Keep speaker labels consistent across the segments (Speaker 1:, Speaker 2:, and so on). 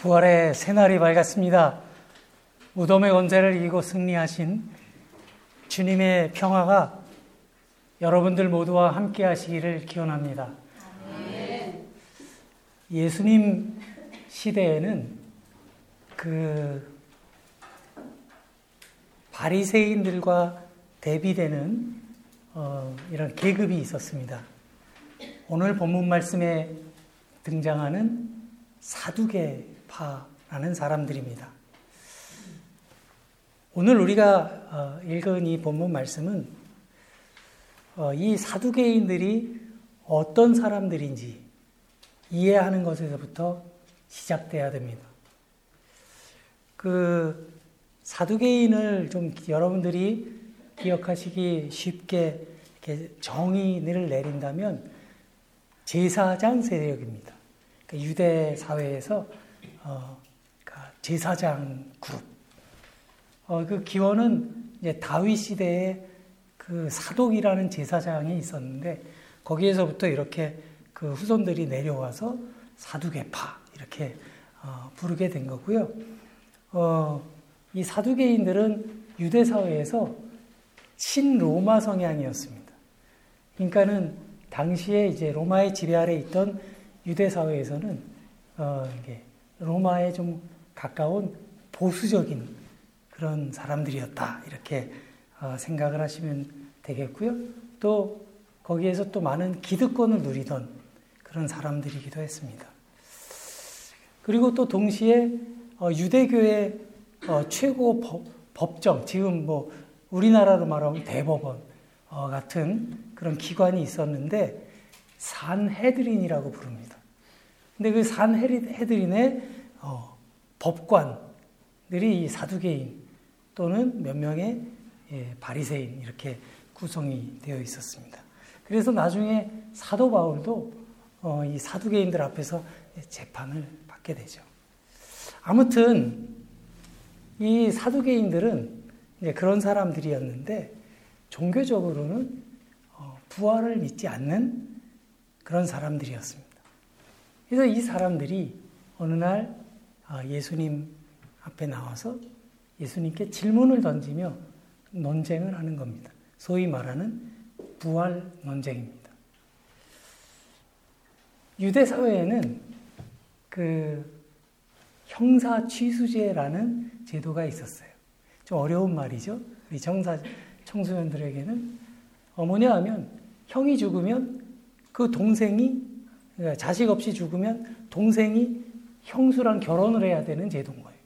Speaker 1: 부활의 새날이 밝았습니다. 무덤의 권세를 이기고 승리하신 주님의 평화가 여러분들 모두와 함께 하시기를 기원합니다. 예수님 시대에는 그 바리새인들과 대비되는 어, 이런 계급이 있었습니다. 오늘 본문 말씀에 등장하는 사두개 파라는 사람들입니다. 오늘 우리가 어, 읽은 이 본문 말씀은 어, 이 사두개인들이 어떤 사람들인지 이해하는 것에서부터 시작돼야 됩니다. 그 사두개인을 좀 여러분들이 기억하시기 쉽게 정의를 내린다면 제사장 세력입니다. 그러니까 유대 사회에서 어, 그러니까 제사장 그룹. 어, 그 기원은 이제 다윗 시대에 그 사독이라는 제사장이 있었는데 거기에서부터 이렇게 그 후손들이 내려와서 사두개파 이렇게 어, 부르게 된 거고요. 어, 이 사두개인들은 유대 사회에서 친로마 성향이었습니다. 그러니까는 당시에 이제 로마의 지배 아래 있던 유대 사회에서는 어, 이게 로마에 좀 가까운 보수적인 그런 사람들이었다 이렇게 어, 생각을 하시면 되겠고요. 또 거기에서 또 많은 기득권을 누리던 그런 사람들이기도 했습니다. 그리고 또 동시에 어, 유대교의 어, 최고 법, 법정 지금 뭐 우리나라로 말하면 대법원 어, 같은 그런 기관이 있었는데 산헤드린이라고 부릅니다. 근데 그 산 헤드린의 어, 법관들이 사두개인 또는 몇 명의 예, 바리새인 이렇게 구성이 되어 있었습니다. 그래서 나중에 사도 바울도 어, 이 사두개인들 앞에서 재판을 받게 되죠. 아무튼 이 사두개인들은 그런 사람들이었는데 종교적으로는 어, 부활을 믿지 않는 그런 사람들이었습니다. 그래서 이 사람들이 어느 날 아, 예수님 앞에 나와서 예수님께 질문을 던지며 논쟁을 하는 겁니다. 소위 말하는 부활 논쟁입니다. 유대 사회에는 그 형사 취수제라는 제도가 있었어요. 좀 어려운 말이죠. 우리 정사, 청소년들에게는 어, 뭐냐 하면 형이 죽으면 그 동생이 그러니까 자식 없이 죽으면 동생이 형수랑 결혼을 해야 되는 제도인 거예요.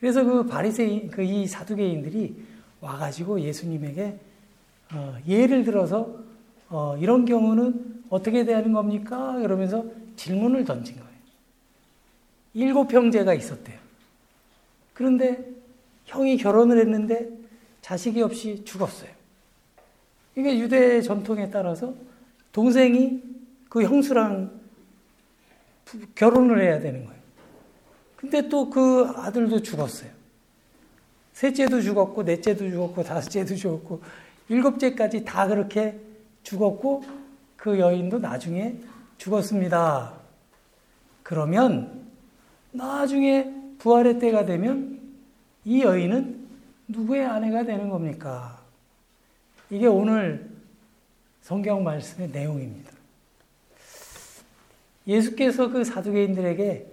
Speaker 1: 그래서 그 바리새인 그 이 사두개인들이 와가지고 예수님에게 어, 예를 들어서 어, 이런 경우는 어떻게 대하는 겁니까? 그러면서 질문을 던진 거예요. 일곱 형제가 있었대요. 그런데 형이 결혼을 했는데 자식이 없이 죽었어요. 이게 유대 전통에 따라서 동생이 그 형수랑 결혼을 해야 되는 거예요. 근데 또 그 아들도 죽었어요. 셋째도 죽었고, 넷째도 죽었고, 다섯째도 죽었고, 일곱째까지 다 그렇게 죽었고, 그 여인도 나중에 죽었습니다. 그러면 나중에 부활의 때가 되면 이 여인은 누구의 아내가 되는 겁니까? 이게 오늘 성경 말씀의 내용입니다. 예수께서 그 사두개인들에게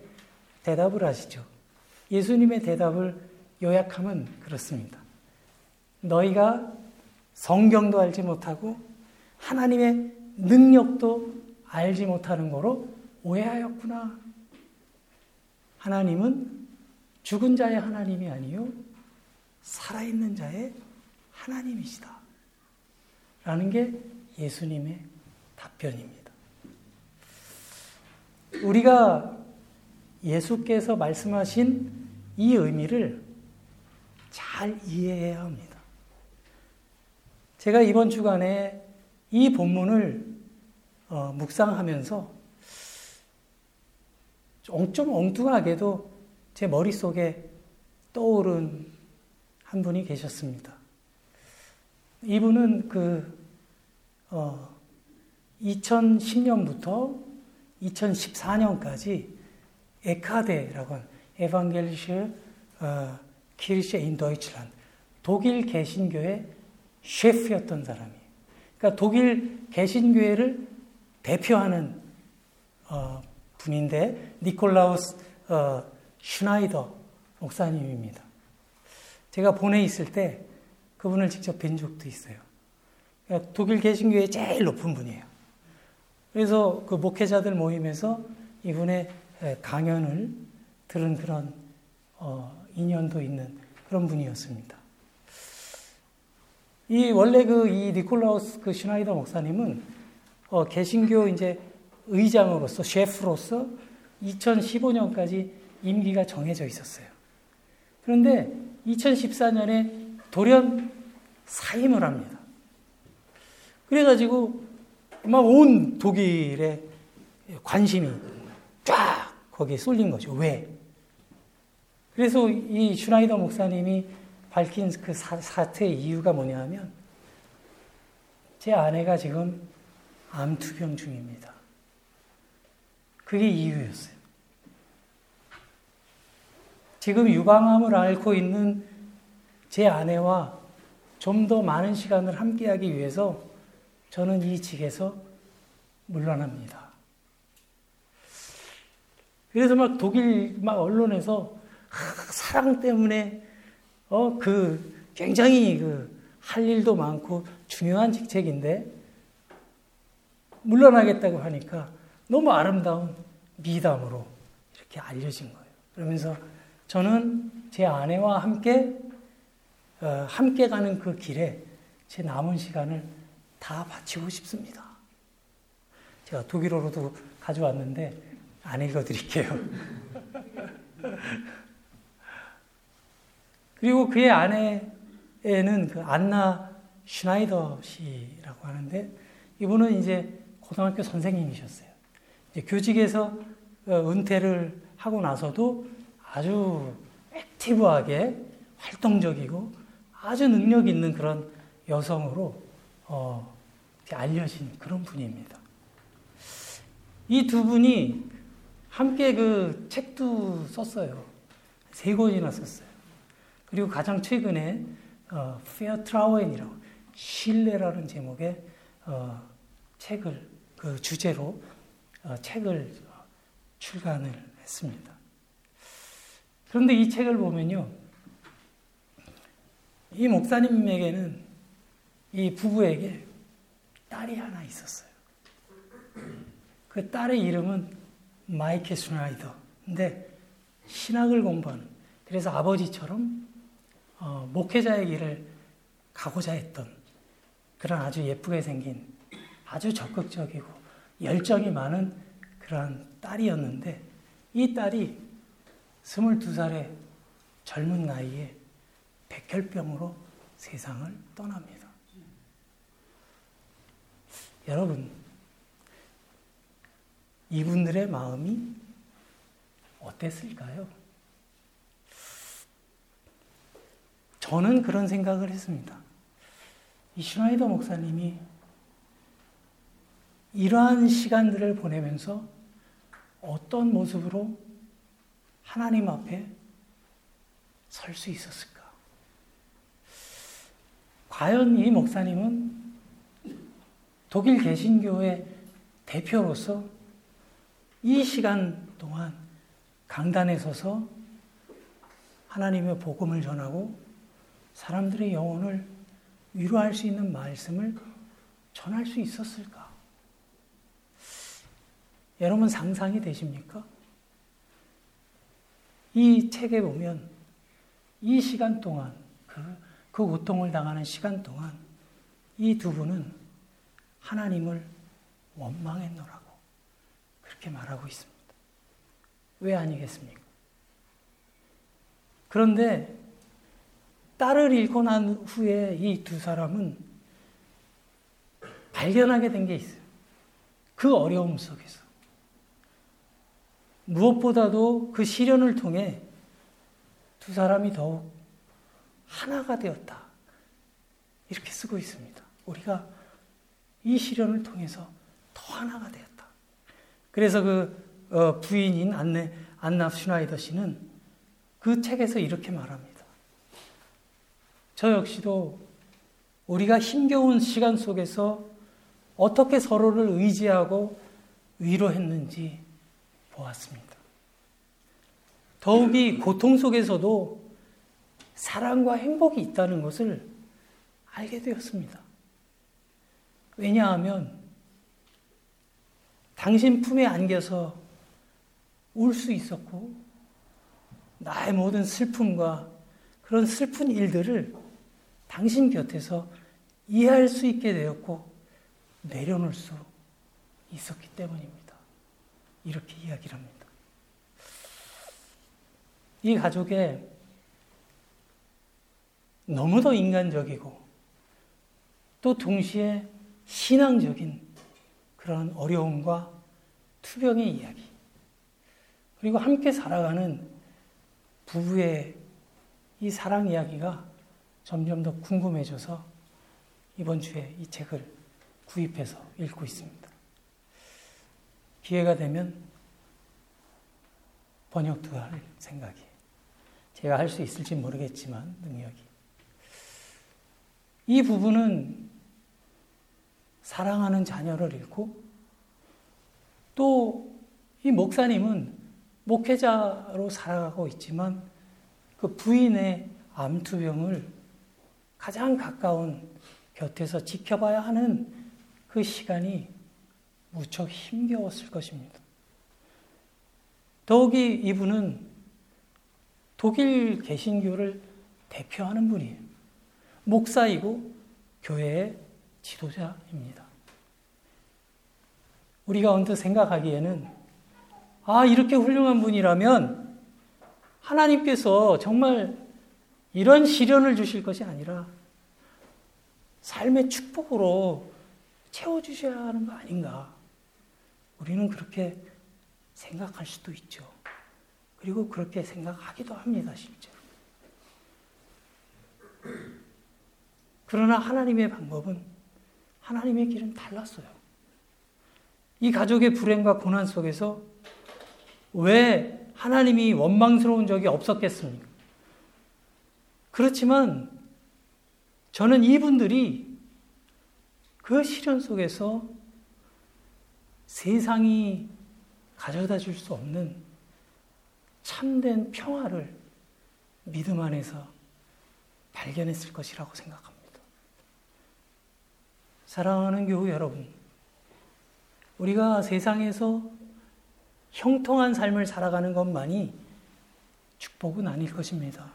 Speaker 1: 대답을 하시죠. 예수님의 대답을 요약하면 그렇습니다. 너희가 성경도 알지 못하고 하나님의 능력도 알지 못하는 거로 오해하였구나. 하나님은 죽은 자의 하나님이 아니요 살아있는 자의 하나님이시다. 라는 게 예수님의 답변입니다. 우리가 예수께서 말씀하신 이 의미를 잘 이해해야 합니다. 제가 이번 주간에 이 본문을 어, 묵상하면서 좀 엉뚱하게도 제 머릿속에 떠오른 한 분이 계셨습니다. 이분은 그, 어, 2010년부터 2014년까지 에카데라고 하는 에반겔리시 어, 키르시에 인 도이치란 독일 개신교의 셰프였던 사람이에요. 그러니까 독일 개신교회를 대표하는 어, 분인데 니콜라우스 어, 슈나이더 목사님입니다. 제가 본에 있을 때 그분을 직접 뵌 적도 있어요. 그러니까 독일 개신교의 제일 높은 분이에요. 그래서 그 목회자들 모임에서 이분의 강연을 들은 그런 어, 인연도 있는 그런 분이었습니다. 이 원래 그 이 니콜라우스 그 슈나이더 목사님은 어, 개신교 이제 의장으로서 셰프로서 2015년까지 임기가 정해져 있었어요. 그런데 2014년에 돌연 사임을 합니다. 그래가지고 막 온 독일의 관심이 쫙 거기에 쏠린 거죠. 왜? 그래서 이 슈나이더 목사님이 밝힌 그 사태의 이유가 뭐냐 하면 제 아내가 지금 암투병 중입니다. 그게 이유였어요. 지금 유방암을 앓고 있는 제 아내와 좀 더 많은 시간을 함께하기 위해서 저는 이 직에서 물러납니다. 그래서 막 독일 막 언론에서 사랑 때문에 어 그 굉장히 그 할 일도 많고 중요한 직책인데 물러나겠다고 하니까 너무 아름다운 미담으로 이렇게 알려진 거예요. 그러면서 저는 제 아내와 함께 어, 함께 가는 그 길에 제 남은 시간을 다 바치고 싶습니다. 제가 독일어로도 가져왔는데 안 읽어드릴게요. 그리고 그의 아내에는 그 안나 슈나이더 씨라고 하는데 이분은 이제 고등학교 선생님이셨어요. 이제 교직에서 어, 은퇴를 하고 나서도 아주 액티브하게 활동적이고 아주 능력 있는 그런 여성으로 어, 알려진 그런 분입니다. 이 두 분이 함께 그 책도 썼어요. 세 권이나 썼어요. 그리고 가장 최근에 어, 페어 트라우엔이라고 신뢰라는 제목의 어, 책을 그 주제로 어, 책을 출간을 했습니다. 그런데 이 책을 보면요, 이 목사님에게는 이 부부에게 딸이 하나 있었어요. 그 딸의 이름은 마이케 스나이더. 근데 신학을 공부하는, 그래서 아버지처럼 어, 목회자의 길을 가고자 했던 그런 아주 예쁘게 생긴 아주 적극적이고 열정이 많은 그러한 딸이었는데 이 딸이 22살의 젊은 나이에 백혈병으로 세상을 떠납니다. 여러분, 이분들의 마음이 어땠을까요? 저는 그런 생각을 했습니다. 이 슈나이더 목사님이 이러한 시간들을 보내면서 어떤 모습으로 하나님 앞에 설 수 있었을까? 과연 이 목사님은 독일 개신교의 대표로서 이 시간 동안 강단에 서서 하나님의 복음을 전하고 사람들의 영혼을 위로할 수 있는 말씀을 전할 수 있었을까? 여러분 상상이 되십니까? 이 책에 보면 이 시간 동안 그, 그 고통을 당하는 시간 동안 이 두 분은 하나님을 원망했노라고 그렇게 말하고 있습니다. 왜 아니겠습니까? 그런데 딸을 잃고 난 후에 이 두 사람은 발견하게 된 게 있어요. 그 어려움 속에서. 무엇보다도 그 시련을 통해 두 사람이 더욱 하나가 되었다. 이렇게 쓰고 있습니다. 우리가 이 시련을 통해서 더 하나가 되었다. 그래서 그 어, 부인인 안내 안나 슈나이더 씨는 그 책에서 이렇게 말합니다. 저 역시도 우리가 힘겨운 시간 속에서 어떻게 서로를 의지하고 위로했는지 보았습니다. 더욱이 고통 속에서도 사랑과 행복이 있다는 것을 알게 되었습니다. 왜냐하면 당신 품에 안겨서 울 수 있었고 나의 모든 슬픔과 그런 슬픈 일들을 당신 곁에서 이해할 수 있게 되었고 내려놓을 수 있었기 때문입니다. 이렇게 이야기를 합니다. 이 가족의 너무도 인간적이고 또 동시에 신앙적인 그런 어려움과 투병의 이야기. 그리고 함께 살아가는 부부의 이 사랑 이야기가 점점 더 궁금해져서 이번 주에 이 책을 구입해서 읽고 있습니다. 기회가 되면 번역도 할 생각이. 제가 할 수 있을지 모르겠지만, 능력이. 이 부분은 사랑하는 자녀를 잃고 또 이 목사님은 목회자로 살아가고 있지만 그 부인의 암투병을 가장 가까운 곁에서 지켜봐야 하는 그 시간이 무척 힘겨웠을 것입니다. 더욱이 이분은 독일 개신교를 대표하는 분이에요. 목사이고 교회의 지도자입니다. 우리가 언뜻 생각하기에는 아, 이렇게 훌륭한 분이라면 하나님께서 정말 이런 시련을 주실 것이 아니라 삶의 축복으로 채워주셔야 하는 거 아닌가. 우리는 그렇게 생각할 수도 있죠. 그리고 그렇게 생각하기도 합니다, 실제로. 그러나 하나님의 방법은 하나님의 길은 달랐어요. 이 가족의 불행과 고난 속에서 왜 하나님이 원망스러운 적이 없었겠습니까? 그렇지만 저는 이분들이 그 시련 속에서 세상이 가져다 줄 수 없는 참된 평화를 믿음 안에서 발견했을 것이라고 생각합니다. 사랑하는 교우 여러분, 우리가 세상에서 형통한 삶을 살아가는 것만이 축복은 아닐 것입니다.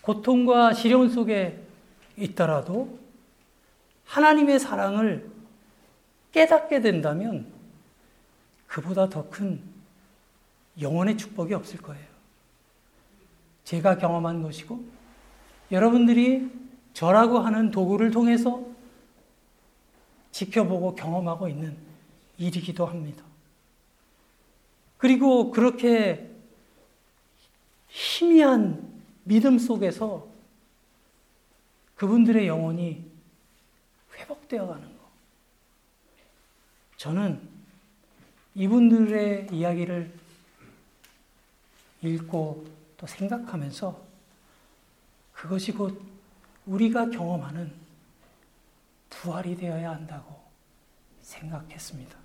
Speaker 1: 고통과 시련 속에 있더라도 하나님의 사랑을 깨닫게 된다면 그보다 더 큰 영원의 축복이 없을 거예요. 제가 경험한 것이고 여러분들이 저라고 하는 도구를 통해서 지켜보고 경험하고 있는 일이기도 합니다. 그리고 그렇게 희미한 믿음 속에서 그분들의 영혼이 회복되어 가는 것. 저는 이분들의 이야기를 읽고 또 생각하면서 그것이 곧 우리가 경험하는 부활이 되어야 한다고 생각했습니다.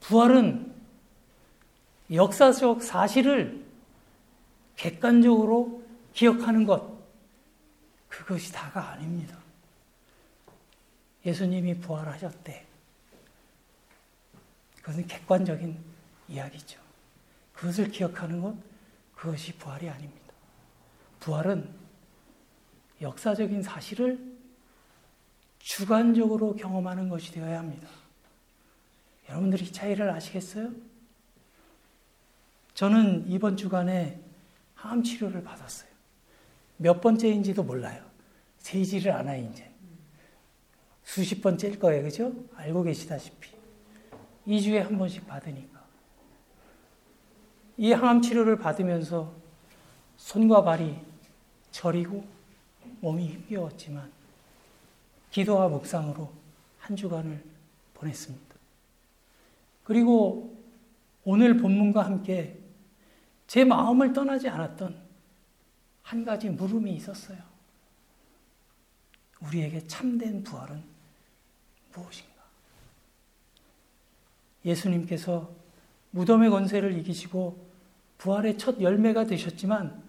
Speaker 1: 부활은 역사적 사실을 객관적으로 기억하는 것, 그것이 다가 아닙니다. 예수님이 부활하셨대. 그것은 객관적인 이야기죠. 그것을 기억하는 것, 그것이 부활이 아닙니다. 부활은 역사적인 사실을 주관적으로 경험하는 것이 되어야 합니다. 여러분들이 차이를 아시겠어요? 저는 이번 주간에 항암 치료를 받았어요. 몇 번째인지도 몰라요. 세지를 않아요, 이제. 수십 번째일 거예요, 그죠? 알고 계시다시피. 2주에 한 번씩 받으니까. 이 항암 치료를 받으면서 손과 발이 저리고 몸이 힘겨웠지만 기도와 묵상으로 한 주간을 보냈습니다. 그리고 오늘 본문과 함께 제 마음을 떠나지 않았던 한 가지 물음이 있었어요. 우리에게 참된 부활은 무엇인가? 예수님께서 무덤의 권세를 이기시고 부활의 첫 열매가 되셨지만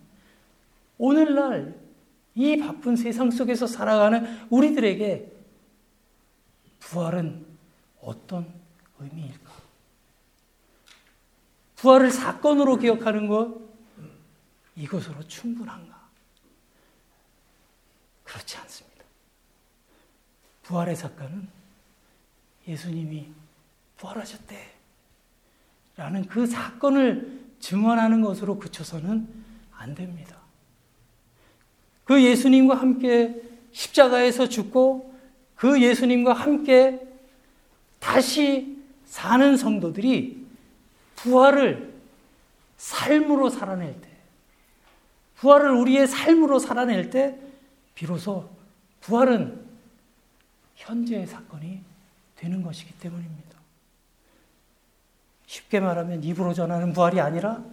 Speaker 1: 오늘날 이 바쁜 세상 속에서 살아가는 우리들에게 부활은 어떤 의미일까? 부활을 사건으로 기억하는 것, 이것으로 충분한가? 그렇지 않습니다. 부활의 사건은 예수님이 부활하셨대. 라는 그 사건을 증언하는 것으로 그쳐서는 안 됩니다. 그 예수님과 함께 십자가에서 죽고 그 예수님과 함께 다시 사는 성도들이 부활을 삶으로 살아낼 때, 부활을 우리의 삶으로 살아낼 때, 비로소 부활은 현재의 사건이 되는 것이기 때문입니다. 쉽게 말하면 입으로 전하는 부활이 아니라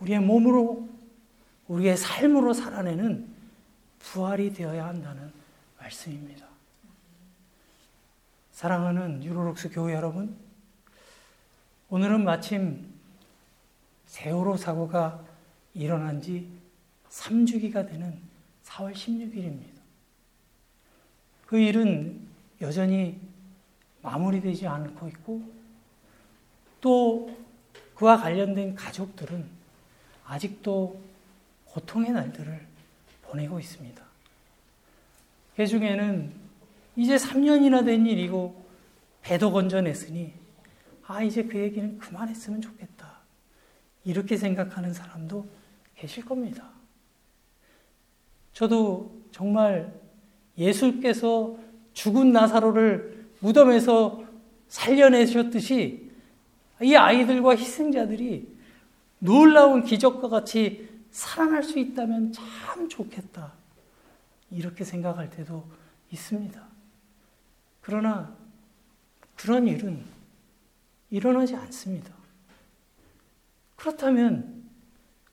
Speaker 1: 우리의 몸으로 우리의 삶으로 살아내는 부활이 되어야 한다는 말씀입니다. 사랑하는 유로록스 교회 여러분, 오늘은 마침 세월호 사고가 일어난 지 3주기가 되는 4월 16일입니다. 그 일은 여전히 마무리되지 않고 있고 또 그와 관련된 가족들은 아직도 고통의 날들을 보내고 있습니다. 그 중에는 이제 3년이나 된 일이고 배도 건져냈으니 아 이제 그 얘기는 그만했으면 좋겠다. 이렇게 생각하는 사람도 계실 겁니다. 저도 정말 예수께서 죽은 나사로를 무덤에서 살려내셨듯이 이 아이들과 희생자들이 놀라운 기적과 같이 살아날 수 있다면 참 좋겠다. 이렇게 생각할 때도 있습니다. 그러나 그런 일은 일어나지 않습니다. 그렇다면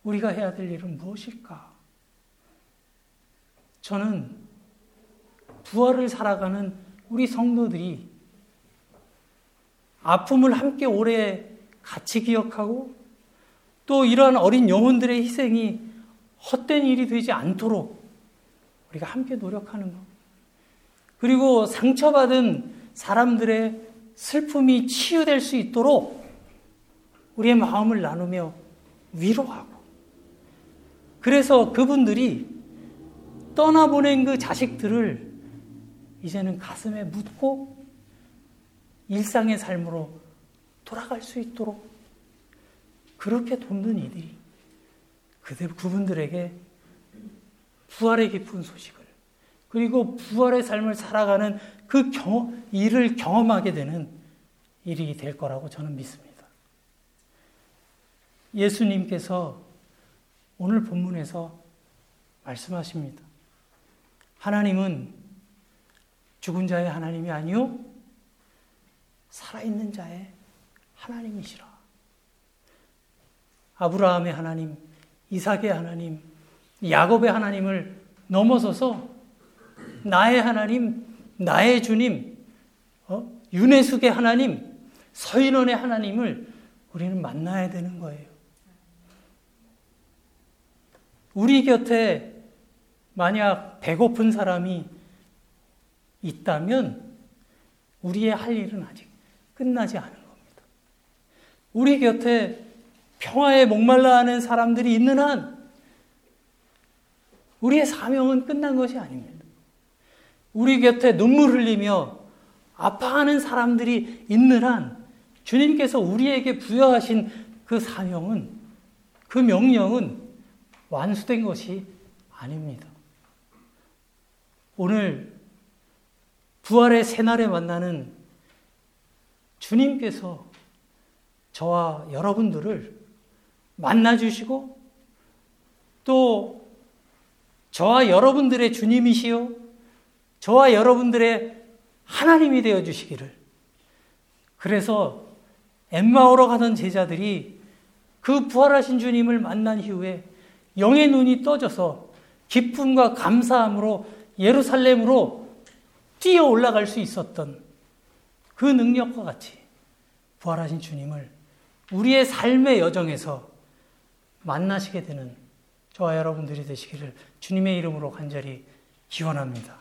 Speaker 1: 우리가 해야 될 일은 무엇일까? 저는 부활을 살아가는 우리 성도들이 아픔을 함께 오래 같이 기억하고 또 이러한 어린 영혼들의 희생이 헛된 일이 되지 않도록 우리가 함께 노력하는 것. 그리고 상처받은 사람들의 슬픔이 치유될 수 있도록 우리의 마음을 나누며 위로하고 그래서 그분들이 떠나보낸 그 자식들을 이제는 가슴에 묻고 일상의 삶으로 돌아갈 수 있도록 그렇게 돕는 이들이 그들 그분들에게 부활의 깊은 소식을 그리고 부활의 삶을 살아가는 그 경험, 일을 경험하게 되는 일이 될 거라고 저는 믿습니다. 예수님께서 오늘 본문에서 말씀하십니다. 하나님은 죽은 자의 하나님이 아니요 살아있는 자의 하나님이시라. 아브라함의 하나님, 이삭의 하나님, 야곱의 하나님을 넘어서서 나의 하나님, 나의 주님, 어? 윤회숙의 하나님, 서인원의 하나님을 우리는 만나야 되는 거예요. 우리 곁에 만약 배고픈 사람이 있다면 우리의 할 일은 아직 끝나지 않은 겁니다. 우리 곁에 평화에 목말라 하는 사람들이 있는 한 우리의 사명은 끝난 것이 아닙니다. 우리 곁에 눈물 흘리며 아파하는 사람들이 있는 한 주님께서 우리에게 부여하신 그 사명은 그 명령은 완수된 것이 아닙니다. 오늘 부활의 새날에 만나는 주님께서 저와 여러분들을 만나주시고 또 저와 여러분들의 주님이시요 저와 여러분들의 하나님이 되어 주시기를. 그래서 엠마오로 가던 제자들이 그 부활하신 주님을 만난 이후에 영의 눈이 떠져서 기쁨과 감사함으로 예루살렘으로 뛰어 올라갈 수 있었던 그 능력과 같이 부활하신 주님을 우리의 삶의 여정에서 만나시게 되는 저와 여러분들이 되시기를 주님의 이름으로 간절히 기원합니다.